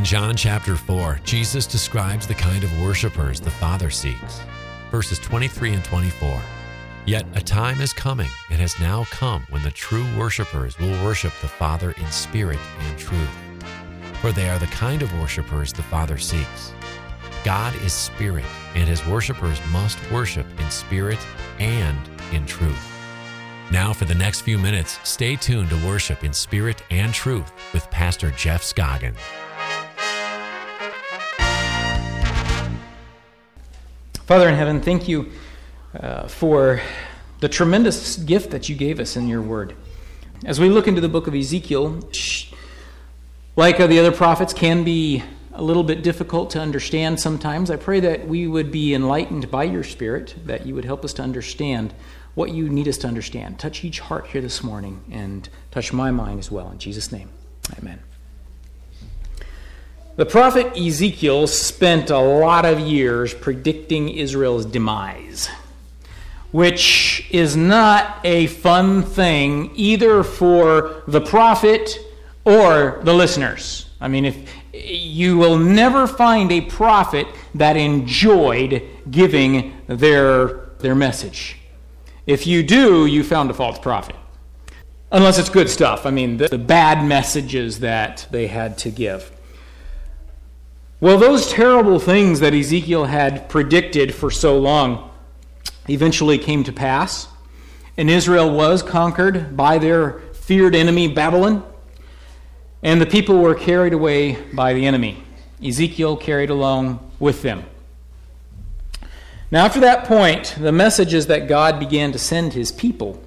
In John chapter 4, Jesus describes the kind of worshipers the Father seeks. Verses 23 and 24. Yet a time is coming and has now come when the true worshipers will worship the Father in spirit and truth. For they are the kind of worshipers the Father seeks. God is spirit, and his worshipers must worship in spirit and in truth. Now, for the next few minutes, stay tuned to worship in spirit and truth with Pastor Jeff Scoggins. Father in heaven, thank you uh, for the tremendous gift that you gave us in your word. As we look into the book of Ezekiel, like the other prophets, can be a little bit difficult to understand sometimes. I pray that we would be enlightened by your Spirit, that you would help us to understand what you need us to understand. Touch each heart here this morning and touch my mind as well. In Jesus' name, amen. The prophet Ezekiel spent a lot of years predicting Israel's demise, which is not a fun thing either for the prophet or the listeners. I mean, if you will never find a prophet that enjoyed giving their, their message. If you do, you found a false prophet. Unless it's good stuff. I mean, the, the bad messages that they had to give. Well, those terrible things that Ezekiel had predicted for so long eventually came to pass, and Israel was conquered by their feared enemy, Babylon, and the people were carried away by the enemy. Ezekiel carried along with them. Now, after that point, the messages that God began to send his people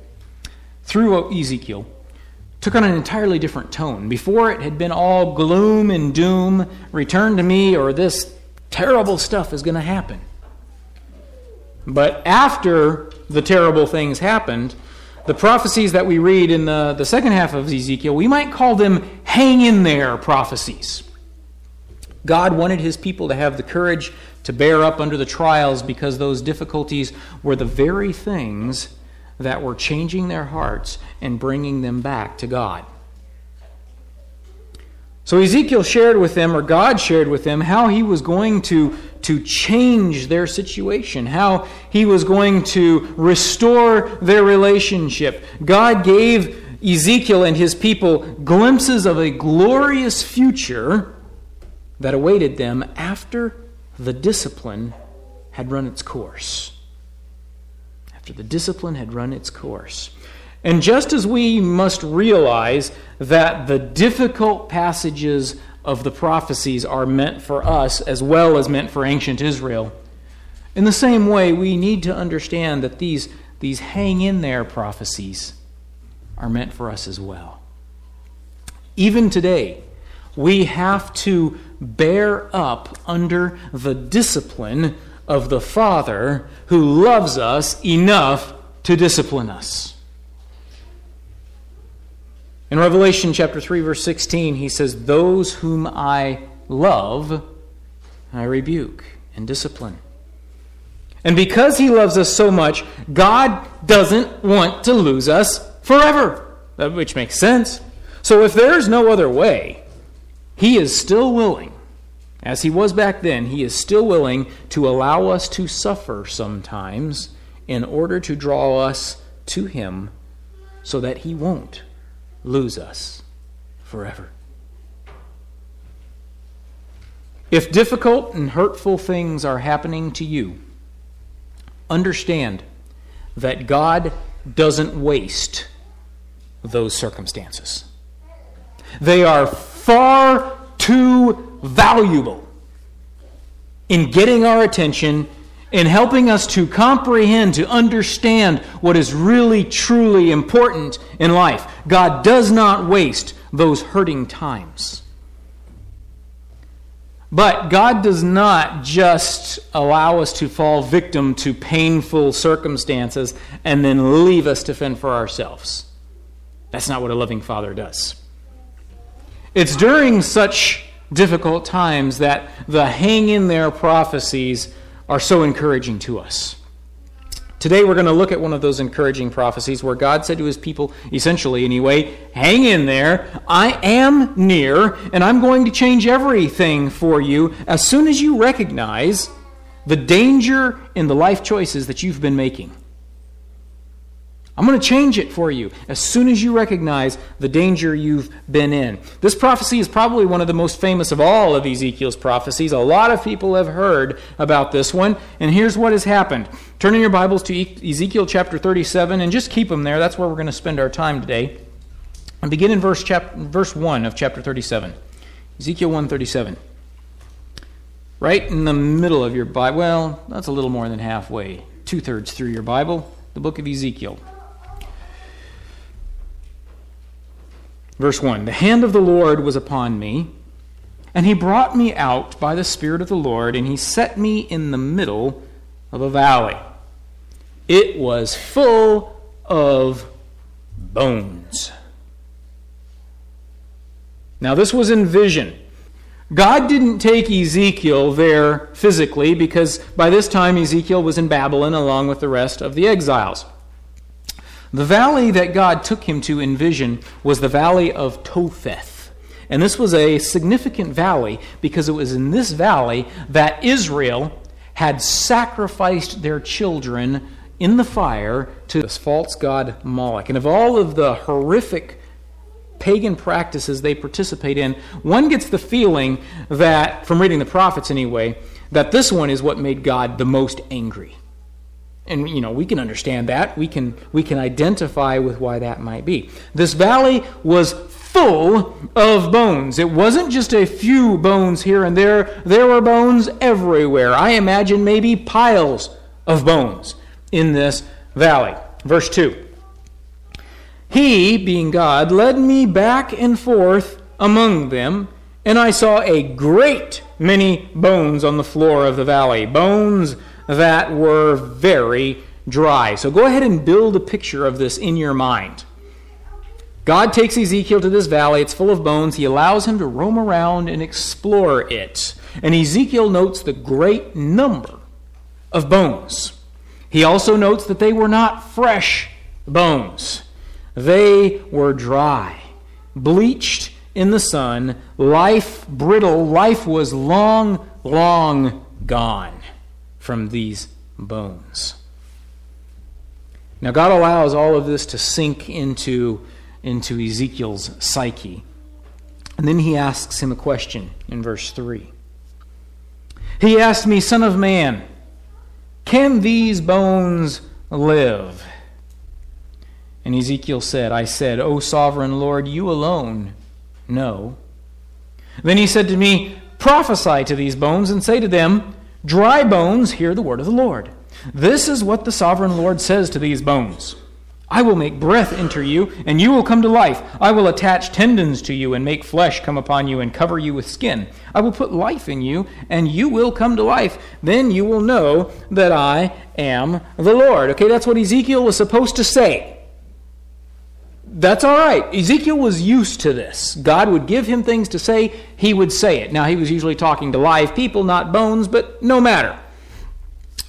through Ezekiel took on an entirely different tone. Before it had been all gloom and doom, return to me, or this terrible stuff is going to happen. But after the terrible things happened, the prophecies that we read in the, the second half of Ezekiel, we might call them hang in there prophecies. God wanted his people to have the courage to bear up under the trials because those difficulties were the very things that were changing their hearts and bringing them back to God. So Ezekiel shared with them, or God shared with them, how he was going to, to change their situation, how he was going to restore their relationship. God gave Ezekiel and his people glimpses of a glorious future that awaited them after the discipline had run its course after the discipline had run its course. And just as we must realize that the difficult passages of the prophecies are meant for us as well as meant for ancient Israel, in the same way, we need to understand that these, these hang in there prophecies are meant for us as well. Even today, we have to bear up under the discipline of the Father who loves us enough to discipline us. In Revelation chapter 3 verse 16 he says those whom I love I rebuke and discipline. And because he loves us so much, God doesn't want to lose us forever, which makes sense. So if there's no other way, he is still willing as he was back then, he is still willing to allow us to suffer sometimes in order to draw us to him so that he won't lose us forever. If difficult and hurtful things are happening to you, understand that God doesn't waste those circumstances. They are far too valuable in getting our attention in helping us to comprehend, to understand what is really, truly important in life. God does not waste those hurting times. But God does not just allow us to fall victim to painful circumstances and then leave us to fend for ourselves. That's not what a loving Father does. It's during such difficult times that the hang in there prophecies are so encouraging to us. Today we're going to look at one of those encouraging prophecies where God said to his people, essentially anyway, hang in there. I am near, and I'm going to change everything for you as soon as you recognize the danger in the life choices that you've been making. I'm going to change it for you as soon as you recognize the danger you've been in. This prophecy is probably one of the most famous of all of Ezekiel's prophecies. A lot of people have heard about this one, and here's what has happened. Turn in your Bibles to Ezekiel chapter 37 and just keep them there. That's where we're going to spend our time today. And begin in verse, chap- verse 1 of chapter 37. Ezekiel 137. Right in the middle of your Bible. Well, that's a little more than halfway, two thirds through your Bible, the book of Ezekiel. Verse 1 The hand of the Lord was upon me, and he brought me out by the Spirit of the Lord, and he set me in the middle of a valley. It was full of bones. Now, this was in vision. God didn't take Ezekiel there physically because by this time Ezekiel was in Babylon along with the rest of the exiles. The valley that God took him to in vision was the valley of Topheth. And this was a significant valley because it was in this valley that Israel had sacrificed their children in the fire to this false god Moloch. And of all of the horrific pagan practices they participate in, one gets the feeling that, from reading the prophets anyway, that this one is what made God the most angry. And you know, we can understand that. We can we can identify with why that might be. This valley was full of bones. It wasn't just a few bones here and there. There were bones everywhere. I imagine maybe piles of bones in this valley. Verse 2. He, being God, led me back and forth among them, and I saw a great many bones on the floor of the valley. Bones that were very dry. So go ahead and build a picture of this in your mind. God takes Ezekiel to this valley. It's full of bones. He allows him to roam around and explore it. And Ezekiel notes the great number of bones. He also notes that they were not fresh bones, they were dry, bleached in the sun, life brittle. Life was long, long gone from these bones. Now, God allows all of this to sink into, into Ezekiel's psyche. And then he asks him a question in verse 3. He asked me, Son of man, can these bones live? And Ezekiel said, I said, O sovereign Lord, you alone know. Then he said to me, Prophesy to these bones and say to them, Dry bones, hear the word of the Lord. This is what the sovereign Lord says to these bones I will make breath enter you, and you will come to life. I will attach tendons to you, and make flesh come upon you, and cover you with skin. I will put life in you, and you will come to life. Then you will know that I am the Lord. Okay, that's what Ezekiel was supposed to say. That's all right. Ezekiel was used to this. God would give him things to say, he would say it. Now, he was usually talking to live people, not bones, but no matter.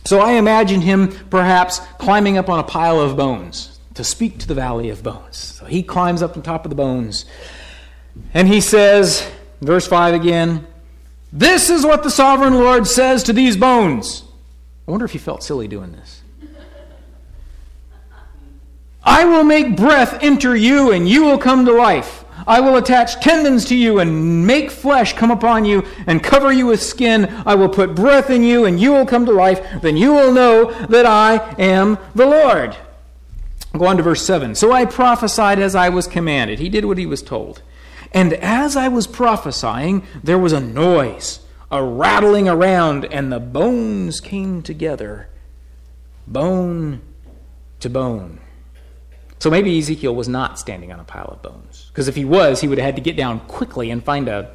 So I imagine him perhaps climbing up on a pile of bones to speak to the valley of bones. So he climbs up on top of the bones. And he says, verse 5 again, This is what the sovereign Lord says to these bones. I wonder if he felt silly doing this. I will make breath enter you, and you will come to life. I will attach tendons to you and make flesh come upon you and cover you with skin. I will put breath in you, and you will come to life. Then you will know that I am the Lord. Go on to verse 7. So I prophesied as I was commanded. He did what he was told. And as I was prophesying, there was a noise, a rattling around, and the bones came together, bone to bone. So maybe Ezekiel was not standing on a pile of bones. Because if he was, he would have had to get down quickly and find a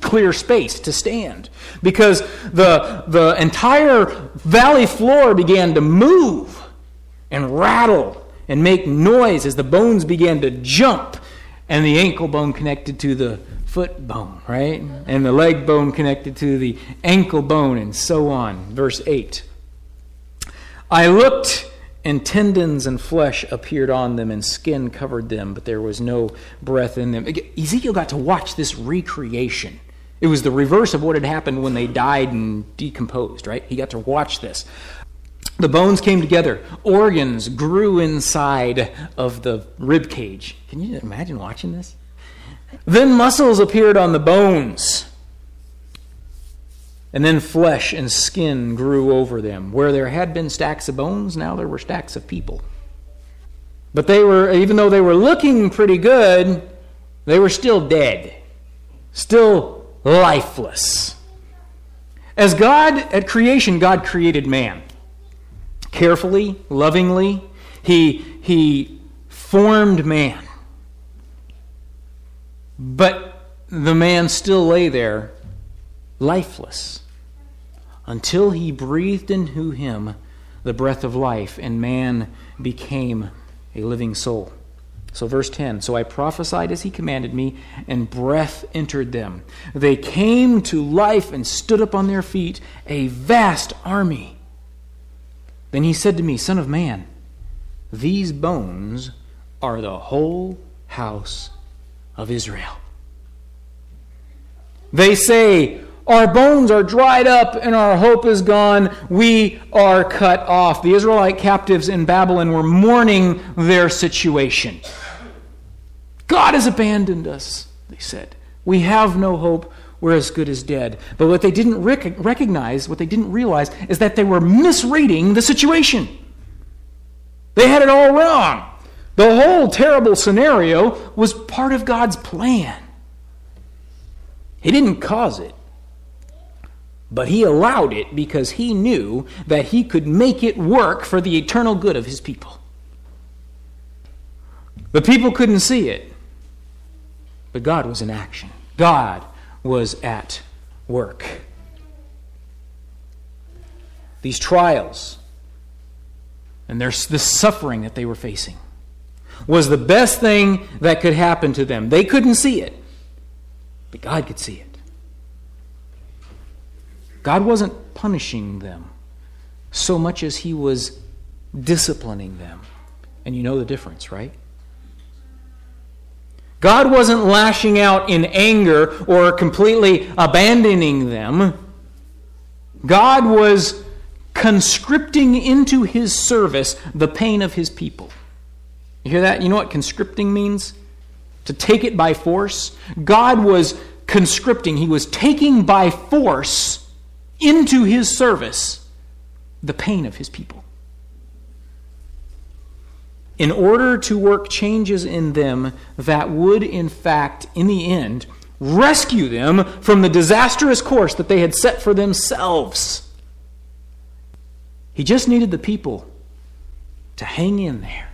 clear space to stand. Because the, the entire valley floor began to move and rattle and make noise as the bones began to jump. And the ankle bone connected to the foot bone, right? And the leg bone connected to the ankle bone, and so on. Verse 8. I looked and tendons and flesh appeared on them, and skin covered them, but there was no breath in them. Ezekiel got to watch this recreation. It was the reverse of what had happened when they died and decomposed, right? He got to watch this. The bones came together, organs grew inside of the rib cage. Can you imagine watching this? Then muscles appeared on the bones. And then flesh and skin grew over them. Where there had been stacks of bones, now there were stacks of people. But they were, even though they were looking pretty good, they were still dead, still lifeless. As God, at creation, God created man. Carefully, lovingly, He, he formed man. But the man still lay there, lifeless until he breathed into him the breath of life, and man became a living soul. So, verse 10 So I prophesied as he commanded me, and breath entered them. They came to life and stood up on their feet, a vast army. Then he said to me, Son of man, these bones are the whole house of Israel. They say, our bones are dried up and our hope is gone. We are cut off. The Israelite captives in Babylon were mourning their situation. God has abandoned us, they said. We have no hope. We're as good as dead. But what they didn't rec- recognize, what they didn't realize, is that they were misreading the situation. They had it all wrong. The whole terrible scenario was part of God's plan. He didn't cause it. But he allowed it because he knew that he could make it work for the eternal good of his people. The people couldn't see it, but God was in action. God was at work. These trials and their, the suffering that they were facing was the best thing that could happen to them. They couldn't see it, but God could see it. God wasn't punishing them so much as He was disciplining them. And you know the difference, right? God wasn't lashing out in anger or completely abandoning them. God was conscripting into his service the pain of his people. You hear that? You know what conscripting means? To take it by force. God was conscripting, he was taking by force into his service the pain of his people. In order to work changes in them that would, in fact, in the end, rescue them from the disastrous course that they had set for themselves. He just needed the people to hang in there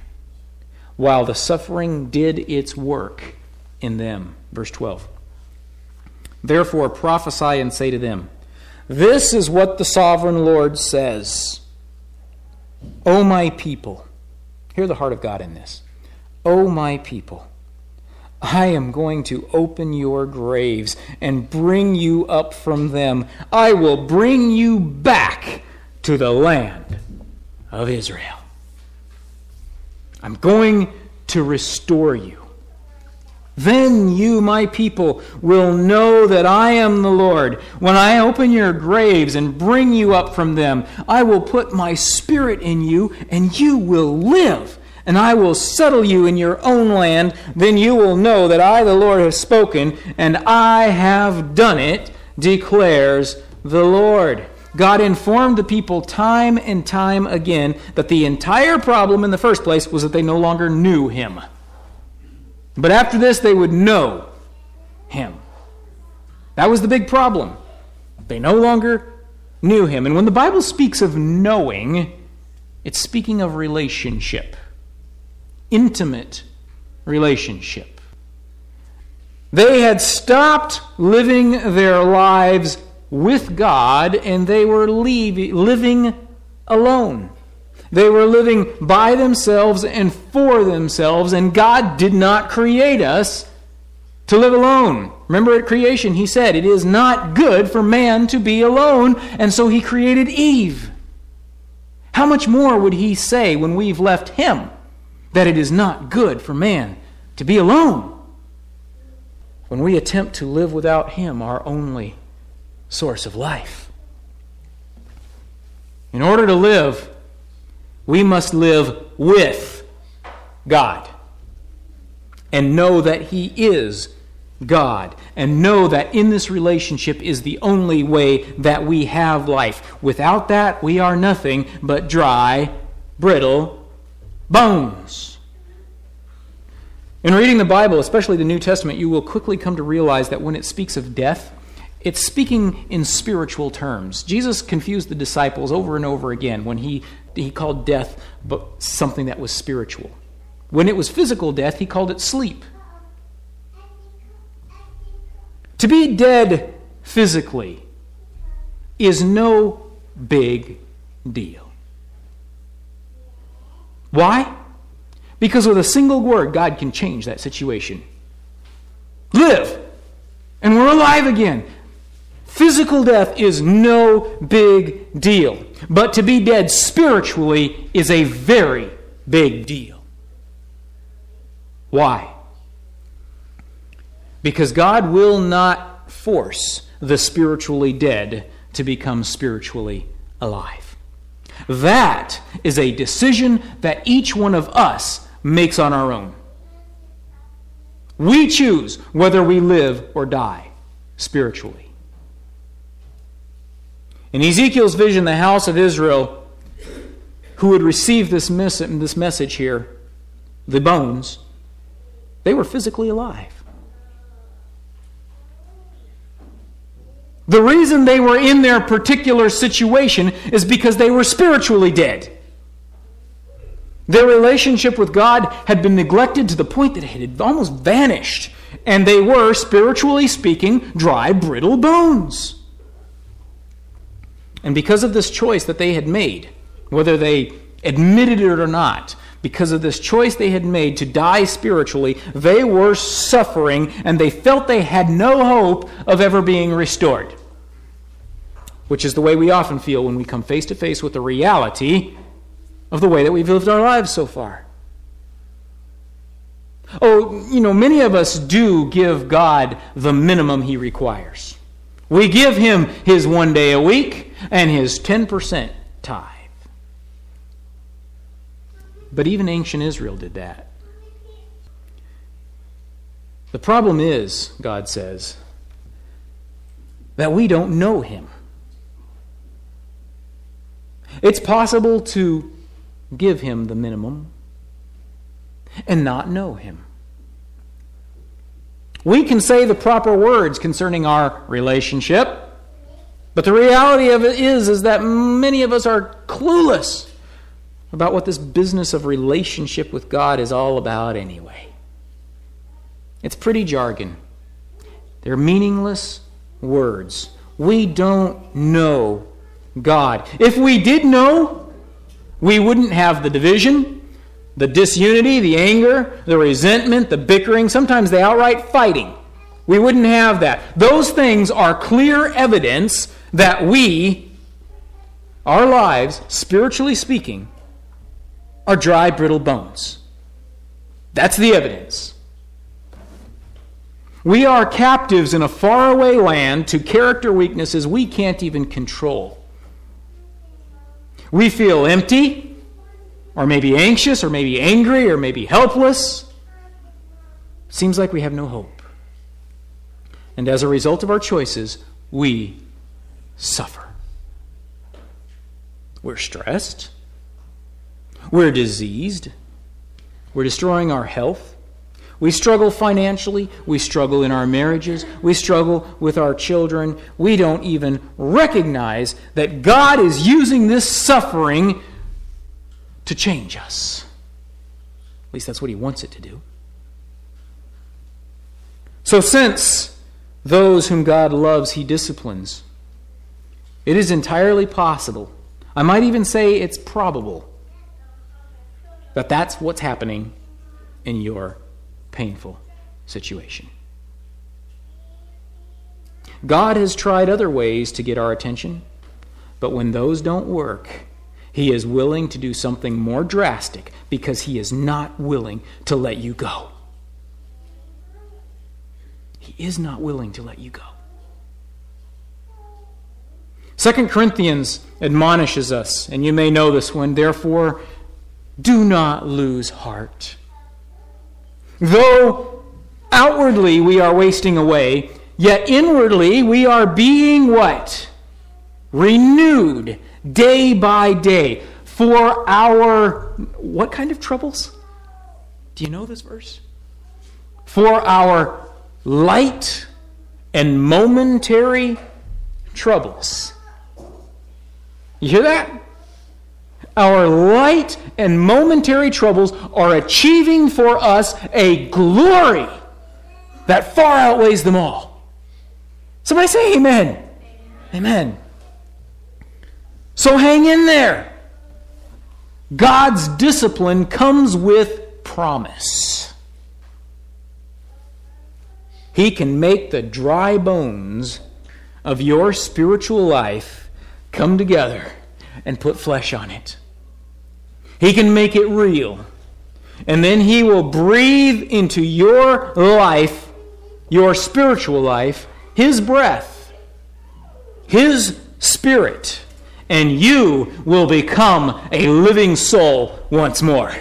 while the suffering did its work in them. Verse 12. Therefore prophesy and say to them, this is what the sovereign Lord says O my people, hear the heart of God in this. O my people, I am going to open your graves and bring you up from them. I will bring you back to the land of Israel. I'm going to restore you. Then you, my people, will know that I am the Lord. When I open your graves and bring you up from them, I will put my spirit in you, and you will live. And I will settle you in your own land. Then you will know that I, the Lord, have spoken, and I have done it, declares the Lord. God informed the people time and time again that the entire problem in the first place was that they no longer knew Him. But after this, they would know him. That was the big problem. They no longer knew him. And when the Bible speaks of knowing, it's speaking of relationship, intimate relationship. They had stopped living their lives with God and they were leave, living alone. They were living by themselves and for themselves, and God did not create us to live alone. Remember at creation, He said, It is not good for man to be alone, and so He created Eve. how much more would he say when we've left him that it is not good for man to be alone? When we attempt to live without him, our only source of life. In order to live, we must live with God and know that He is God and know that in this relationship is the only way that we have life. Without that, we are nothing but dry, brittle bones. In reading the Bible, especially the New Testament, you will quickly come to realize that when it speaks of death, it's speaking in spiritual terms. Jesus confused the disciples over and over again when he, he called death but something that was spiritual. When it was physical death, he called it sleep. To be dead physically is no big deal. Why? Because with a single word, God can change that situation. Live, and we're alive again. Physical death is no big deal. But to be dead spiritually is a very big deal. Why? Because God will not force the spiritually dead to become spiritually alive. That is a decision that each one of us makes on our own. We choose whether we live or die spiritually. In Ezekiel's vision, the house of Israel, who would receive this, mes- this message here, the bones, they were physically alive. The reason they were in their particular situation is because they were spiritually dead. Their relationship with God had been neglected to the point that it had almost vanished, and they were, spiritually speaking, dry, brittle bones. And because of this choice that they had made, whether they admitted it or not, because of this choice they had made to die spiritually, they were suffering and they felt they had no hope of ever being restored. Which is the way we often feel when we come face to face with the reality of the way that we've lived our lives so far. Oh, you know, many of us do give God the minimum He requires. We give Him His one day a week and his 10% tithe. But even ancient Israel did that. The problem is, God says, that we don't know him. It's possible to give him the minimum and not know him. We can say the proper words concerning our relationship but the reality of it is is that many of us are clueless about what this business of relationship with God is all about anyway. It's pretty jargon. They're meaningless words. We don't know God. If we did know, we wouldn't have the division, the disunity, the anger, the resentment, the bickering, sometimes the outright fighting. We wouldn't have that. Those things are clear evidence that we, our lives, spiritually speaking, are dry, brittle bones. That's the evidence. We are captives in a faraway land to character weaknesses we can't even control. We feel empty, or maybe anxious, or maybe angry, or maybe helpless. Seems like we have no hope. And as a result of our choices, we suffer. We're stressed. We're diseased. We're destroying our health. We struggle financially. We struggle in our marriages. We struggle with our children. We don't even recognize that God is using this suffering to change us. At least that's what He wants it to do. So, since those whom God loves, He disciplines, it is entirely possible, I might even say it's probable, that that's what's happening in your painful situation. God has tried other ways to get our attention, but when those don't work, He is willing to do something more drastic because he is not willing to let you go. He is not willing to let you go. 2 Corinthians admonishes us, and you may know this one, therefore, do not lose heart. Though outwardly we are wasting away, yet inwardly we are being what? Renewed day by day for our what kind of troubles? Do you know this verse? For our light and momentary troubles. You hear that? Our light and momentary troubles are achieving for us a glory that far outweighs them all. Somebody say amen. Amen. So hang in there. God's discipline comes with promise. He can make the dry bones of your spiritual life come together and put flesh on it. He can make it real. And then He will breathe into your life, your spiritual life, His breath, His spirit, and you will become a living soul once more.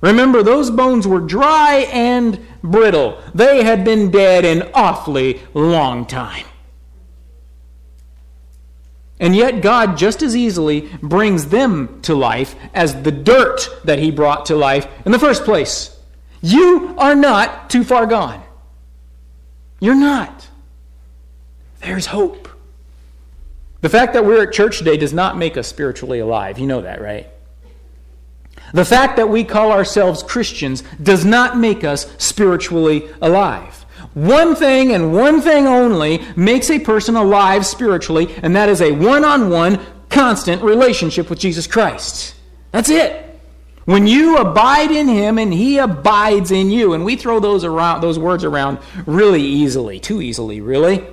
Remember, those bones were dry and brittle. They had been dead an awfully long time. And yet, God just as easily brings them to life as the dirt that He brought to life in the first place. You are not too far gone. You're not. There's hope. The fact that we're at church today does not make us spiritually alive. You know that, right? The fact that we call ourselves Christians does not make us spiritually alive. One thing and one thing only makes a person alive spiritually, and that is a one on one, constant relationship with Jesus Christ. That's it. When you abide in him and he abides in you, and we throw those around those words around really easily, too easily, really.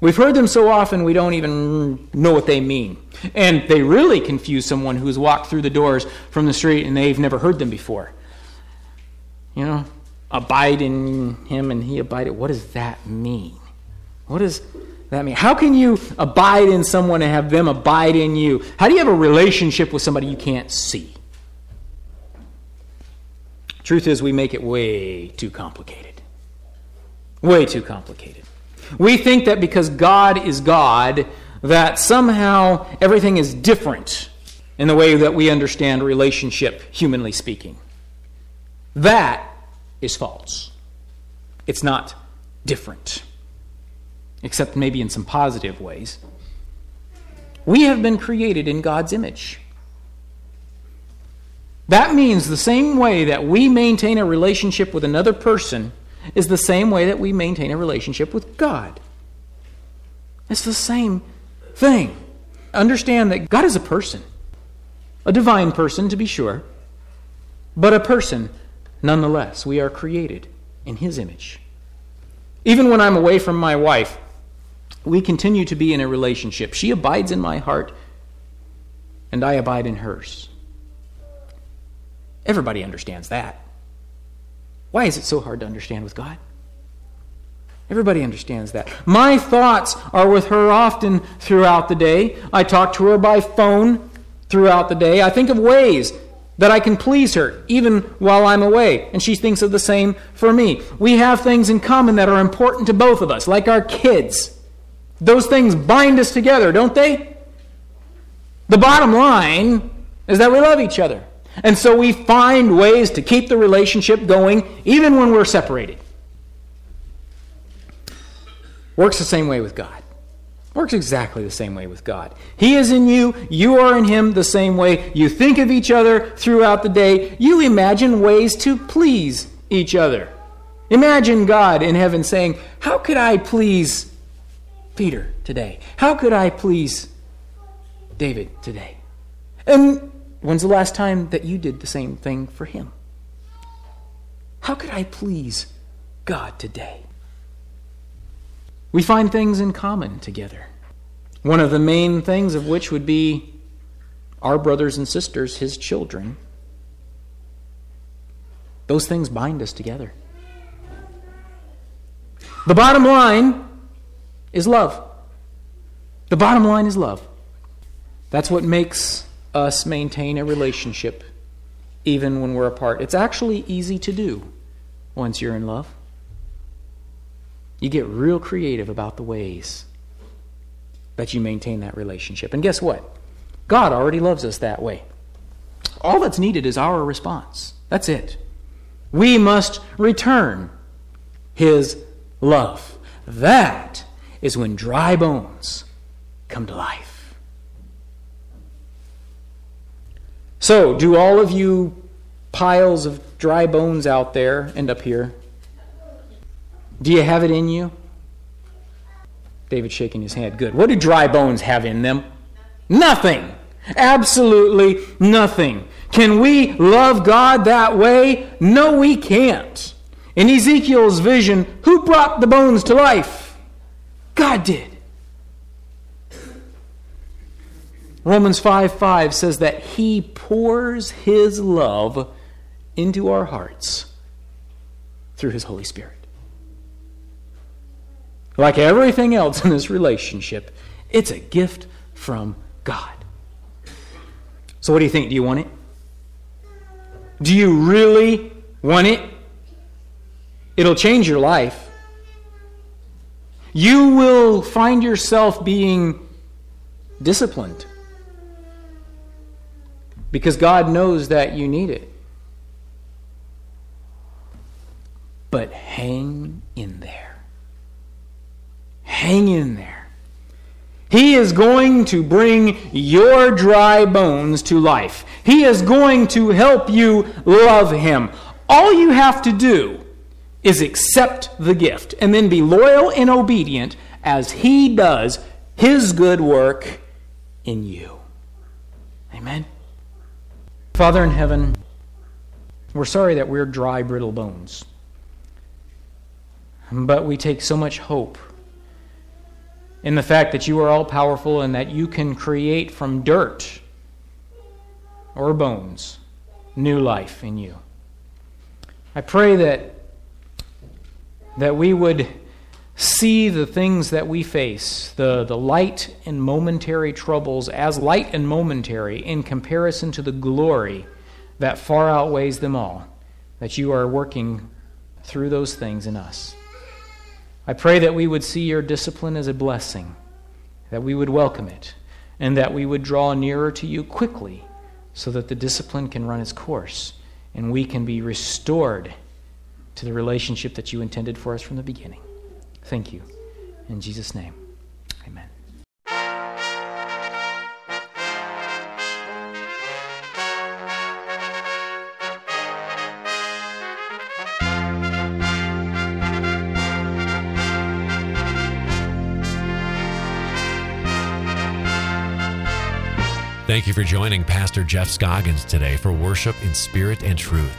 We've heard them so often we don't even know what they mean. And they really confuse someone who's walked through the doors from the street and they've never heard them before. You know, abide in him and he abided. What does that mean? What does that mean? How can you abide in someone and have them abide in you? How do you have a relationship with somebody you can't see? Truth is, we make it way too complicated. Way too complicated. We think that because God is God, that somehow everything is different in the way that we understand relationship, humanly speaking. That is false. It's not different, except maybe in some positive ways. We have been created in God's image. That means the same way that we maintain a relationship with another person is the same way that we maintain a relationship with God. It's the same thing. Understand that God is a person, a divine person to be sure, but a person Nonetheless, we are created in His image. Even when I'm away from my wife, we continue to be in a relationship. She abides in my heart, and I abide in hers. Everybody understands that. Why is it so hard to understand with God? Everybody understands that. My thoughts are with her often throughout the day. I talk to her by phone throughout the day. I think of ways that I can please her even while I'm away. And she thinks of the same for me. We have things in common that are important to both of us, like our kids. Those things bind us together, don't they? The bottom line is that we love each other. And so we find ways to keep the relationship going even when we're separated. Works the same way with God. Works exactly the same way with God. He is in you, you are in Him the same way. You think of each other throughout the day, you imagine ways to please each other. Imagine God in heaven saying, How could I please Peter today? How could I please David today? And when's the last time that you did the same thing for him? How could I please God today? We find things in common together. One of the main things of which would be our brothers and sisters, his children. Those things bind us together. The bottom line is love. The bottom line is love. That's what makes us maintain a relationship even when we're apart. It's actually easy to do once you're in love. You get real creative about the ways that you maintain that relationship. And guess what? God already loves us that way. All that's needed is our response. That's it. We must return His love. That is when dry bones come to life. So, do all of you piles of dry bones out there end up here? Do you have it in you? David shaking his head. Good. What do dry bones have in them? Nothing. Absolutely nothing. Can we love God that way? No, we can't. In Ezekiel's vision, who brought the bones to life? God did. Romans 5 5 says that He pours His love into our hearts through His Holy Spirit. Like everything else in this relationship, it's a gift from God. So, what do you think? Do you want it? Do you really want it? It'll change your life. You will find yourself being disciplined because God knows that you need it. But hang in there. Hang in there. He is going to bring your dry bones to life. He is going to help you love Him. All you have to do is accept the gift and then be loyal and obedient as He does His good work in you. Amen. Father in heaven, we're sorry that we're dry, brittle bones. But we take so much hope in the fact that you are all powerful and that you can create from dirt or bones new life in you. I pray that that we would see the things that we face, the, the light and momentary troubles, as light and momentary in comparison to the glory that far outweighs them all, that you are working through those things in us. I pray that we would see your discipline as a blessing, that we would welcome it, and that we would draw nearer to you quickly so that the discipline can run its course and we can be restored to the relationship that you intended for us from the beginning. Thank you. In Jesus' name, Thank you for joining Pastor Jeff Scoggins today for Worship in Spirit and Truth.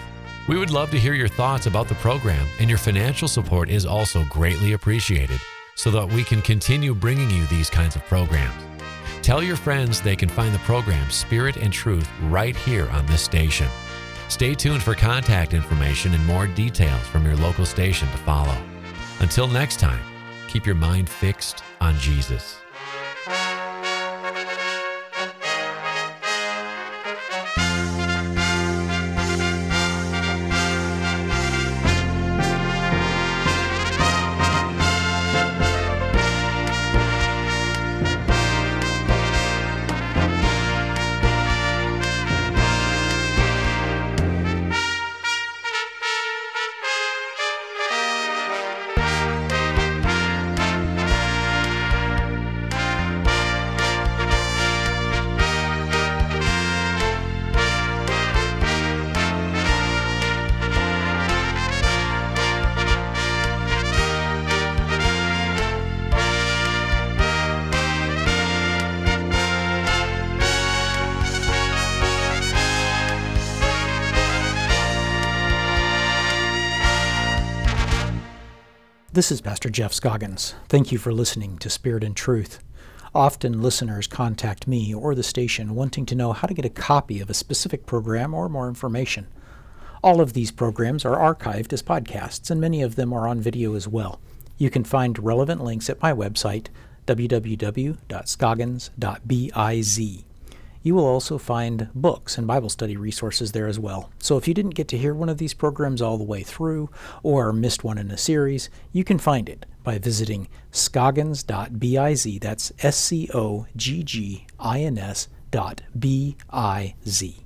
We would love to hear your thoughts about the program, and your financial support is also greatly appreciated so that we can continue bringing you these kinds of programs. Tell your friends they can find the program Spirit and Truth right here on this station. Stay tuned for contact information and more details from your local station to follow. Until next time, keep your mind fixed on Jesus. This is Pastor Jeff Scoggins. Thank you for listening to Spirit and Truth. Often listeners contact me or the station wanting to know how to get a copy of a specific program or more information. All of these programs are archived as podcasts, and many of them are on video as well. You can find relevant links at my website, www.scoggins.biz. You will also find books and Bible study resources there as well. So if you didn't get to hear one of these programs all the way through or missed one in a series, you can find it by visiting scoggins.biz. That's S C O G G I N S dot B I Z.